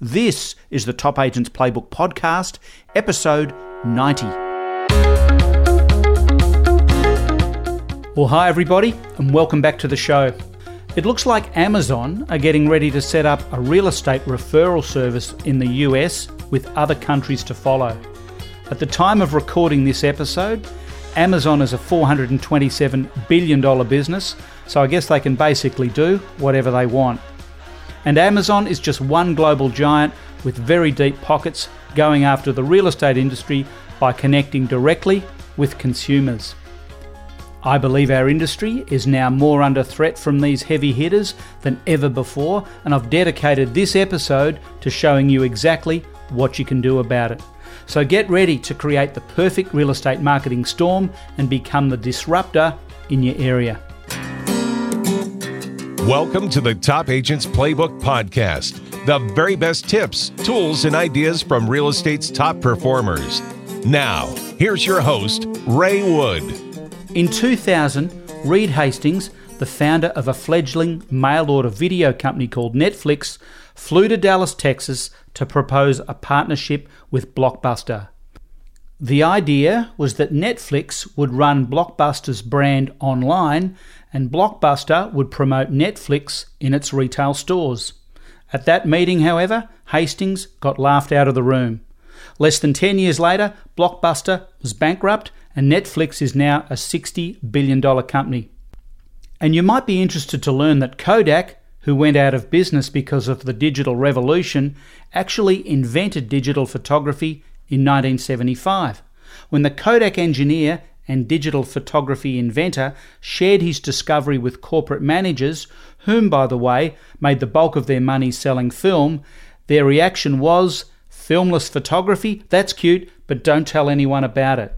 This is the Top Agents Playbook Podcast, episode 90. Well, hi, everybody, and welcome back to the show. It looks like Amazon are getting ready to set up a real estate referral service in the US with other countries to follow. At the time of recording this episode, Amazon is a $427 billion business, so I guess they can basically do whatever they want. And Amazon is just one global giant with very deep pockets going after the real estate industry by connecting directly with consumers. I believe our industry is now more under threat from these heavy hitters than ever before, and I've dedicated this episode to showing you exactly what you can do about it. So get ready to create the perfect real estate marketing storm and become the disruptor in your area. Welcome to the Top Agents Playbook Podcast, the very best tips, tools, and ideas from real estate's top performers. Now, here's your host, Ray Wood. In 2000, Reed Hastings, the founder of a fledgling mail order video company called Netflix, flew to Dallas, Texas to propose a partnership with Blockbuster. The idea was that Netflix would run Blockbuster's brand online and Blockbuster would promote Netflix in its retail stores. At that meeting, however, Hastings got laughed out of the room. Less than 10 years later, Blockbuster was bankrupt and Netflix is now a $60 billion company. And you might be interested to learn that Kodak, who went out of business because of the digital revolution, actually invented digital photography in 1975 when the Kodak engineer and digital photography inventor shared his discovery with corporate managers, whom, by the way, made the bulk of their money selling film, their reaction was filmless photography? That's cute, but don't tell anyone about it.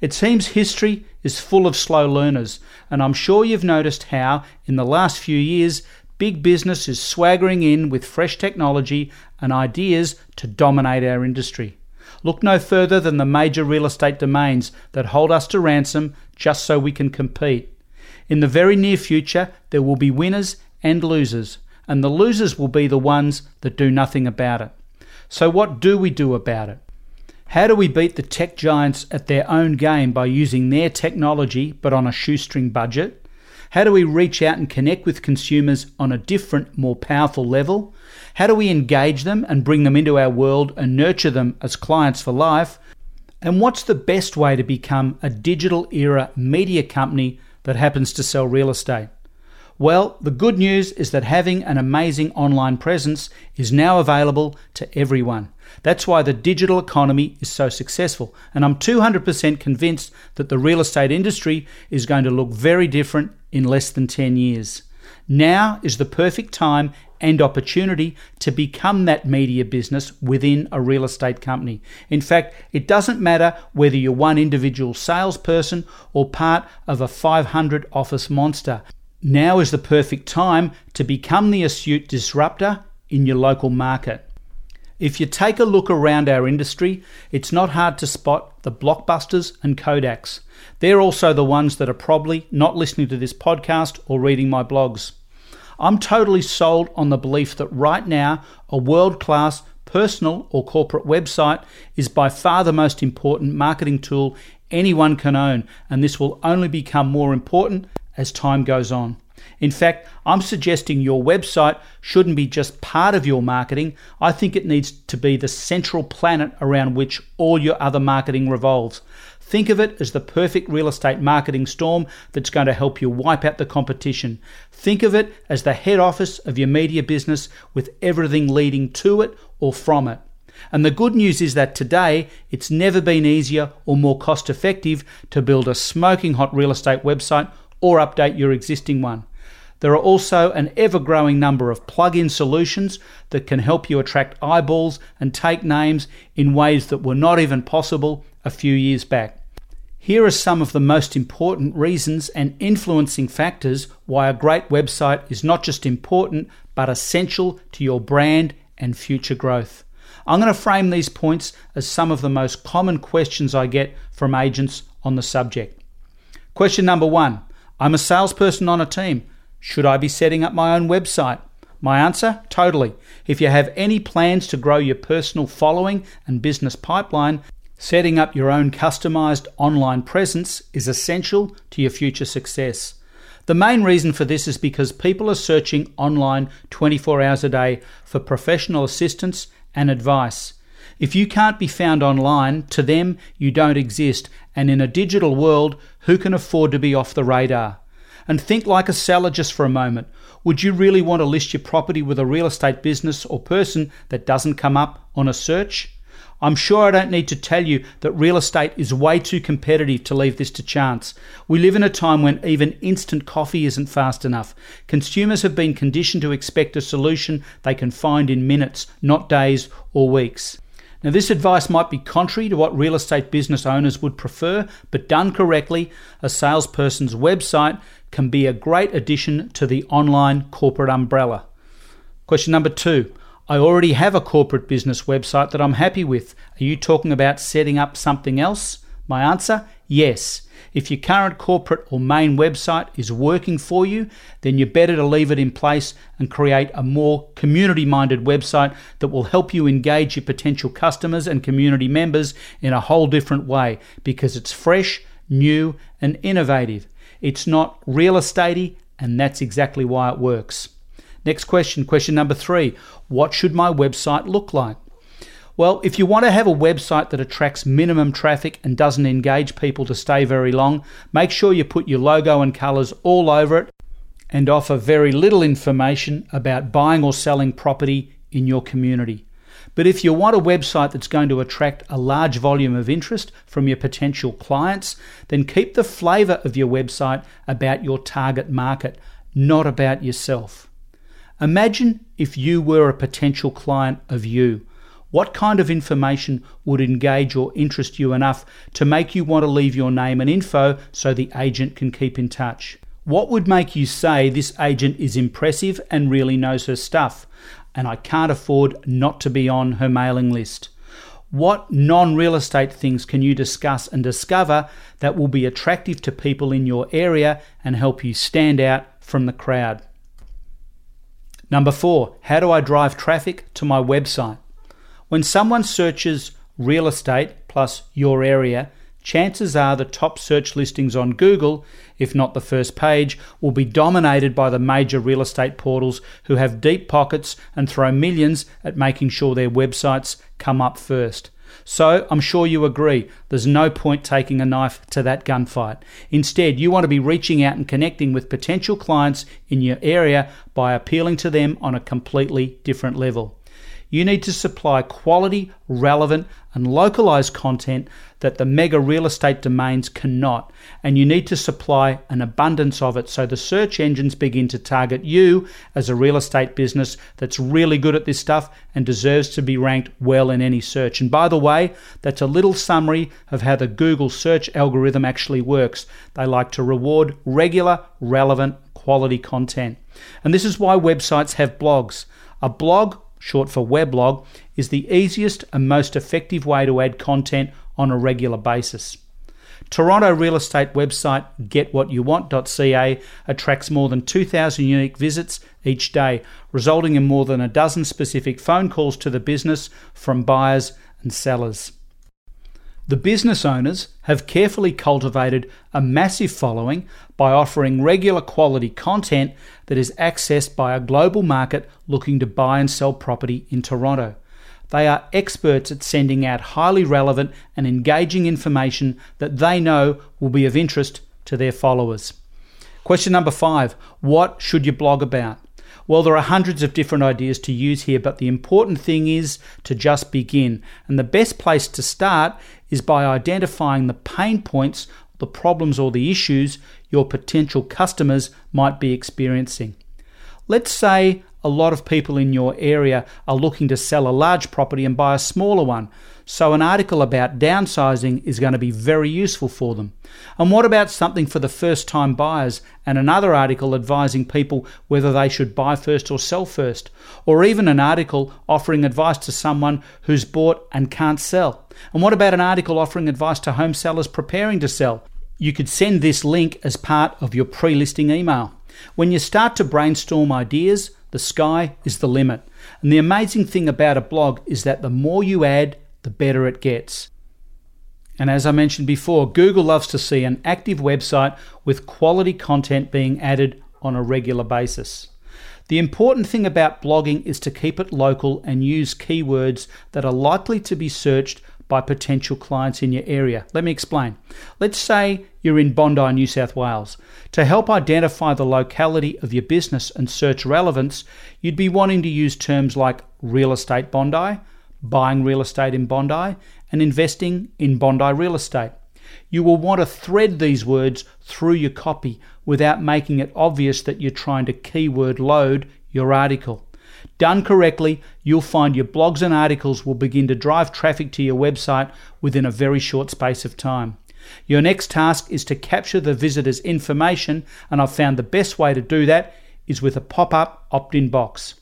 It seems history is full of slow learners, and I'm sure you've noticed how, in the last few years, big business is swaggering in with fresh technology and ideas to dominate our industry. Look no further than the major real estate domains that hold us to ransom just so we can compete. In the very near future, there will be winners and losers, and the losers will be the ones that do nothing about it. So, what do we do about it? How do we beat the tech giants at their own game by using their technology but on a shoestring budget? How do we reach out and connect with consumers on a different, more powerful level? How do we engage them and bring them into our world and nurture them as clients for life? And what's the best way to become a digital era media company that happens to sell real estate? Well, the good news is that having an amazing online presence is now available to everyone. That's why the digital economy is so successful. And I'm 200% convinced that the real estate industry is going to look very different in less than 10 years. Now is the perfect time and opportunity to become that media business within a real estate company. In fact, it doesn't matter whether you're one individual salesperson or part of a 500 office monster. Now is the perfect time to become the astute disruptor in your local market. If you take a look around our industry, it's not hard to spot the blockbusters and Kodaks. They're also the ones that are probably not listening to this podcast or reading my blogs. I'm totally sold on the belief that right now, a world class personal or corporate website is by far the most important marketing tool anyone can own, and this will only become more important as time goes on. In fact, I'm suggesting your website shouldn't be just part of your marketing. I think it needs to be the central planet around which all your other marketing revolves. Think of it as the perfect real estate marketing storm that's going to help you wipe out the competition. Think of it as the head office of your media business with everything leading to it or from it. And the good news is that today it's never been easier or more cost effective to build a smoking hot real estate website or update your existing one. There are also an ever growing number of plug in solutions that can help you attract eyeballs and take names in ways that were not even possible a few years back. Here are some of the most important reasons and influencing factors why a great website is not just important, but essential to your brand and future growth. I'm going to frame these points as some of the most common questions I get from agents on the subject. Question number one I'm a salesperson on a team. Should I be setting up my own website? My answer? Totally. If you have any plans to grow your personal following and business pipeline, setting up your own customized online presence is essential to your future success. The main reason for this is because people are searching online 24 hours a day for professional assistance and advice. If you can't be found online, to them you don't exist, and in a digital world, who can afford to be off the radar? And think like a seller just for a moment. Would you really want to list your property with a real estate business or person that doesn't come up on a search? I'm sure I don't need to tell you that real estate is way too competitive to leave this to chance. We live in a time when even instant coffee isn't fast enough. Consumers have been conditioned to expect a solution they can find in minutes, not days or weeks. Now, this advice might be contrary to what real estate business owners would prefer, but done correctly, a salesperson's website can be a great addition to the online corporate umbrella. Question number two I already have a corporate business website that I'm happy with. Are you talking about setting up something else? My answer yes. If your current corporate or main website is working for you, then you're better to leave it in place and create a more community minded website that will help you engage your potential customers and community members in a whole different way because it's fresh, new, and innovative. It's not real estatey, and that's exactly why it works. Next question, question number three What should my website look like? Well, if you want to have a website that attracts minimum traffic and doesn't engage people to stay very long, make sure you put your logo and colours all over it and offer very little information about buying or selling property in your community. But if you want a website that's going to attract a large volume of interest from your potential clients, then keep the flavour of your website about your target market, not about yourself. Imagine if you were a potential client of you. What kind of information would engage or interest you enough to make you want to leave your name and info so the agent can keep in touch? What would make you say this agent is impressive and really knows her stuff, and I can't afford not to be on her mailing list? What non real estate things can you discuss and discover that will be attractive to people in your area and help you stand out from the crowd? Number four, how do I drive traffic to my website? When someone searches real estate plus your area, chances are the top search listings on Google, if not the first page, will be dominated by the major real estate portals who have deep pockets and throw millions at making sure their websites come up first. So I'm sure you agree, there's no point taking a knife to that gunfight. Instead, you want to be reaching out and connecting with potential clients in your area by appealing to them on a completely different level. You need to supply quality, relevant, and localized content that the mega real estate domains cannot, and you need to supply an abundance of it so the search engines begin to target you as a real estate business that's really good at this stuff and deserves to be ranked well in any search. And by the way, that's a little summary of how the Google search algorithm actually works. They like to reward regular, relevant, quality content. And this is why websites have blogs. A blog short for weblog, is the easiest and most effective way to add content on a regular basis. Toronto real estate website getwhatyouwant.ca attracts more than 2,000 unique visits each day, resulting in more than a dozen specific phone calls to the business from buyers and sellers. The business owners have carefully cultivated a massive following by offering regular quality content that is accessed by a global market looking to buy and sell property in Toronto. They are experts at sending out highly relevant and engaging information that they know will be of interest to their followers. Question number five What should you blog about? Well, there are hundreds of different ideas to use here, but the important thing is to just begin. And the best place to start is by identifying the pain points, the problems, or the issues your potential customers might be experiencing. Let's say a lot of people in your area are looking to sell a large property and buy a smaller one. So, an article about downsizing is going to be very useful for them. And what about something for the first time buyers and another article advising people whether they should buy first or sell first? Or even an article offering advice to someone who's bought and can't sell? And what about an article offering advice to home sellers preparing to sell? You could send this link as part of your pre listing email. When you start to brainstorm ideas, The sky is the limit. And the amazing thing about a blog is that the more you add, the better it gets. And as I mentioned before, Google loves to see an active website with quality content being added on a regular basis. The important thing about blogging is to keep it local and use keywords that are likely to be searched by potential clients in your area. Let me explain. Let's say you're in Bondi, New South Wales. To help identify the locality of your business and search relevance, you'd be wanting to use terms like real estate Bondi, buying real estate in Bondi, and investing in Bondi real estate. You will want to thread these words through your copy without making it obvious that you're trying to keyword load your article. Done correctly, you'll find your blogs and articles will begin to drive traffic to your website within a very short space of time. Your next task is to capture the visitor's information, and I've found the best way to do that is with a pop up opt in box.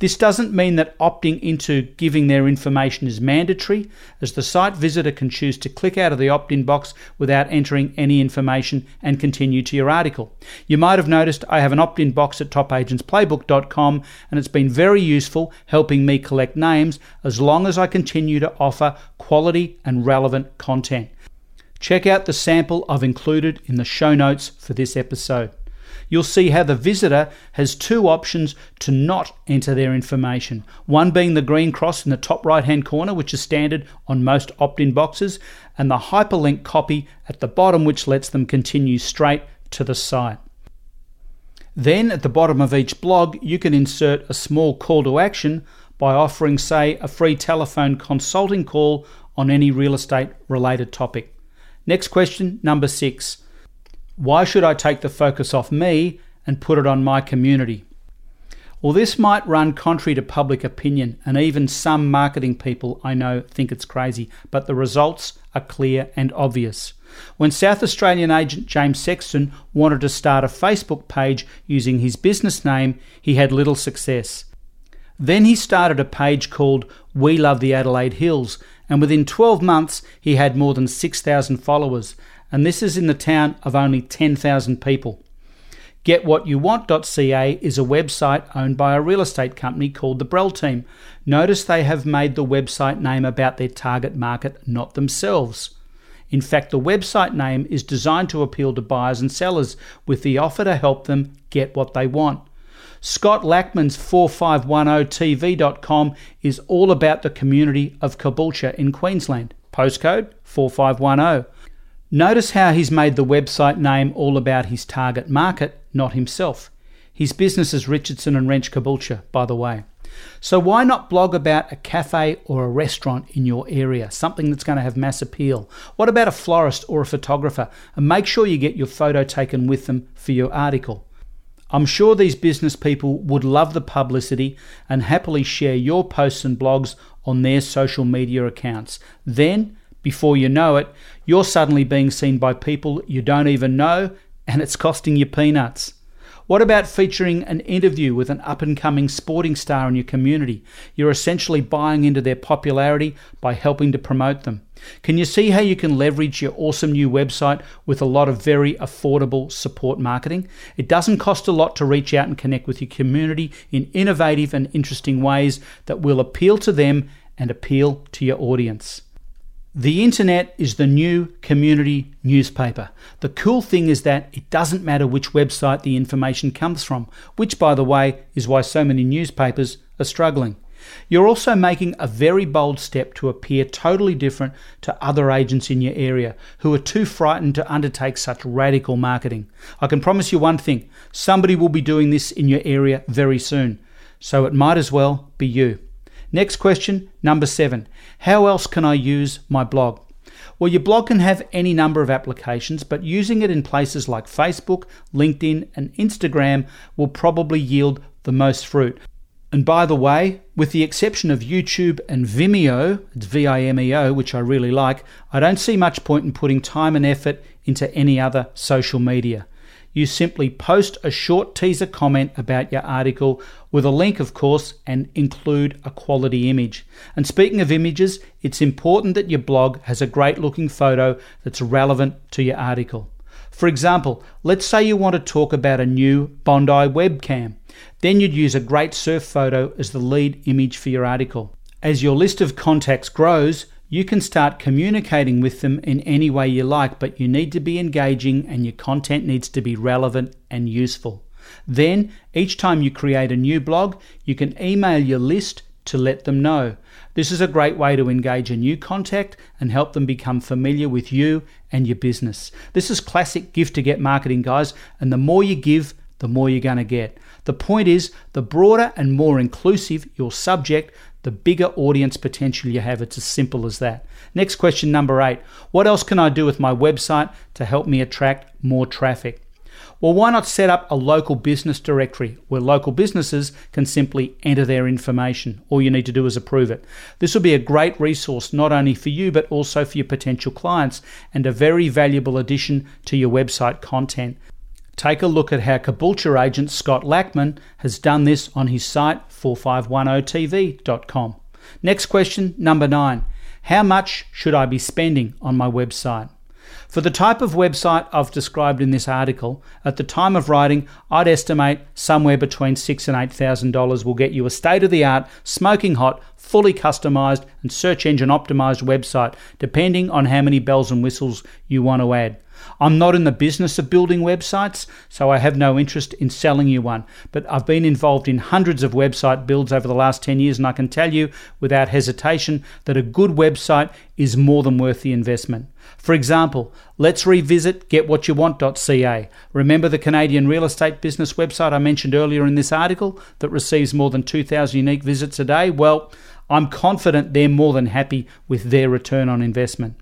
This doesn't mean that opting into giving their information is mandatory, as the site visitor can choose to click out of the opt in box without entering any information and continue to your article. You might have noticed I have an opt in box at topagentsplaybook.com and it's been very useful helping me collect names as long as I continue to offer quality and relevant content. Check out the sample I've included in the show notes for this episode you'll see how the visitor has two options to not enter their information. One being the green cross in the top right hand corner, which is standard on most opt in boxes, and the hyperlink copy at the bottom, which lets them continue straight to the site. Then at the bottom of each blog, you can insert a small call to action by offering, say, a free telephone consulting call on any real estate related topic. Next question, number six. Why should I take the focus off me and put it on my community? Well, this might run contrary to public opinion, and even some marketing people I know think it's crazy, but the results are clear and obvious. When South Australian agent James Sexton wanted to start a Facebook page using his business name, he had little success. Then he started a page called We Love the Adelaide Hills, and within 12 months he had more than 6,000 followers, and this is in the town of only 10,000 people. GetWhatYouWant.ca is a website owned by a real estate company called the Brell Team. Notice they have made the website name about their target market, not themselves. In fact, the website name is designed to appeal to buyers and sellers with the offer to help them get what they want. Scott Lackman's 4510tv.com is all about the community of Caboolture in Queensland. Postcode 4510. Notice how he's made the website name all about his target market, not himself. His business is Richardson and Wrench Caboolture, by the way. So why not blog about a cafe or a restaurant in your area, something that's going to have mass appeal? What about a florist or a photographer? And make sure you get your photo taken with them for your article. I'm sure these business people would love the publicity and happily share your posts and blogs on their social media accounts. Then before you know it, you're suddenly being seen by people you don't even know and it's costing you peanuts. What about featuring an interview with an up and coming sporting star in your community? You're essentially buying into their popularity by helping to promote them. Can you see how you can leverage your awesome new website with a lot of very affordable support marketing? It doesn't cost a lot to reach out and connect with your community in innovative and interesting ways that will appeal to them and appeal to your audience. The internet is the new community newspaper. The cool thing is that it doesn't matter which website the information comes from, which, by the way, is why so many newspapers are struggling. You're also making a very bold step to appear totally different to other agents in your area who are too frightened to undertake such radical marketing. I can promise you one thing somebody will be doing this in your area very soon, so it might as well be you. Next question, number seven. How else can I use my blog? Well, your blog can have any number of applications, but using it in places like Facebook, LinkedIn, and Instagram will probably yield the most fruit. And by the way, with the exception of YouTube and Vimeo, it's V I M E O, which I really like, I don't see much point in putting time and effort into any other social media you simply post a short teaser comment about your article with a link, of course, and include a quality image. And speaking of images, it's important that your blog has a great looking photo that's relevant to your article. For example, let's say you want to talk about a new Bondi webcam. Then you'd use a great surf photo as the lead image for your article. As your list of contacts grows, you can start communicating with them in any way you like, but you need to be engaging and your content needs to be relevant and useful. Then, each time you create a new blog, you can email your list to let them know. This is a great way to engage a new contact and help them become familiar with you and your business. This is classic give to get marketing, guys, and the more you give, the more you're going to get. The point is, the broader and more inclusive your subject, the bigger audience potential you have. It's as simple as that. Next question, number eight What else can I do with my website to help me attract more traffic? Well, why not set up a local business directory where local businesses can simply enter their information? All you need to do is approve it. This will be a great resource not only for you but also for your potential clients and a very valuable addition to your website content. Take a look at how Caboolture agent Scott Lackman has done this on his site 4510tv.com. Next question, number nine. How much should I be spending on my website? For the type of website I've described in this article, at the time of writing, I'd estimate somewhere between six and eight thousand dollars will get you a state-of-the-art, smoking hot, fully customized and search engine optimized website, depending on how many bells and whistles you want to add. I'm not in the business of building websites, so I have no interest in selling you one. But I've been involved in hundreds of website builds over the last 10 years, and I can tell you without hesitation that a good website is more than worth the investment. For example, let's revisit getwhatyouwant.ca. Remember the Canadian real estate business website I mentioned earlier in this article that receives more than 2,000 unique visits a day? Well, I'm confident they're more than happy with their return on investment.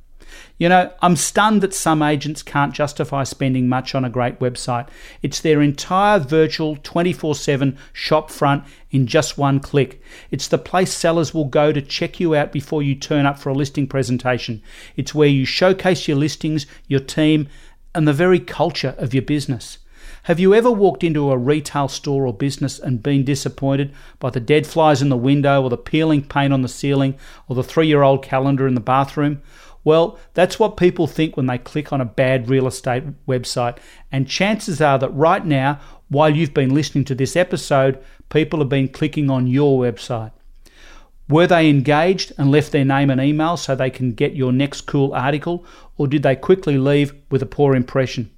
You know, I'm stunned that some agents can't justify spending much on a great website. It's their entire virtual 24 7 shop front in just one click. It's the place sellers will go to check you out before you turn up for a listing presentation. It's where you showcase your listings, your team, and the very culture of your business. Have you ever walked into a retail store or business and been disappointed by the dead flies in the window, or the peeling paint on the ceiling, or the three year old calendar in the bathroom? Well, that's what people think when they click on a bad real estate website. And chances are that right now, while you've been listening to this episode, people have been clicking on your website. Were they engaged and left their name and email so they can get your next cool article, or did they quickly leave with a poor impression?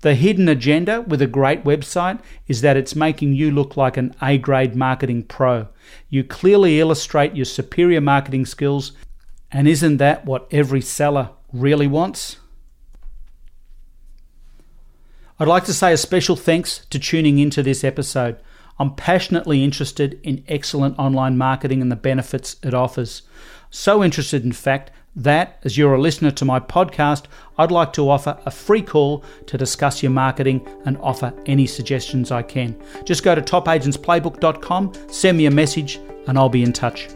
The hidden agenda with a great website is that it's making you look like an A grade marketing pro. You clearly illustrate your superior marketing skills and isn't that what every seller really wants? I'd like to say a special thanks to tuning into this episode. I'm passionately interested in excellent online marketing and the benefits it offers. So interested, in fact, that as you're a listener to my podcast, I'd like to offer a free call to discuss your marketing and offer any suggestions I can. Just go to topagentsplaybook.com, send me a message, and I'll be in touch.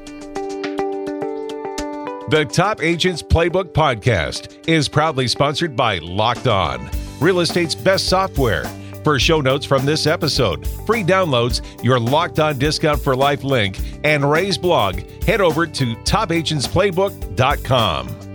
The Top Agents Playbook podcast is proudly sponsored by Locked On, real estate's best software. For show notes from this episode, free downloads, your Locked On discount for life link, and Ray's blog, head over to topagentsplaybook.com.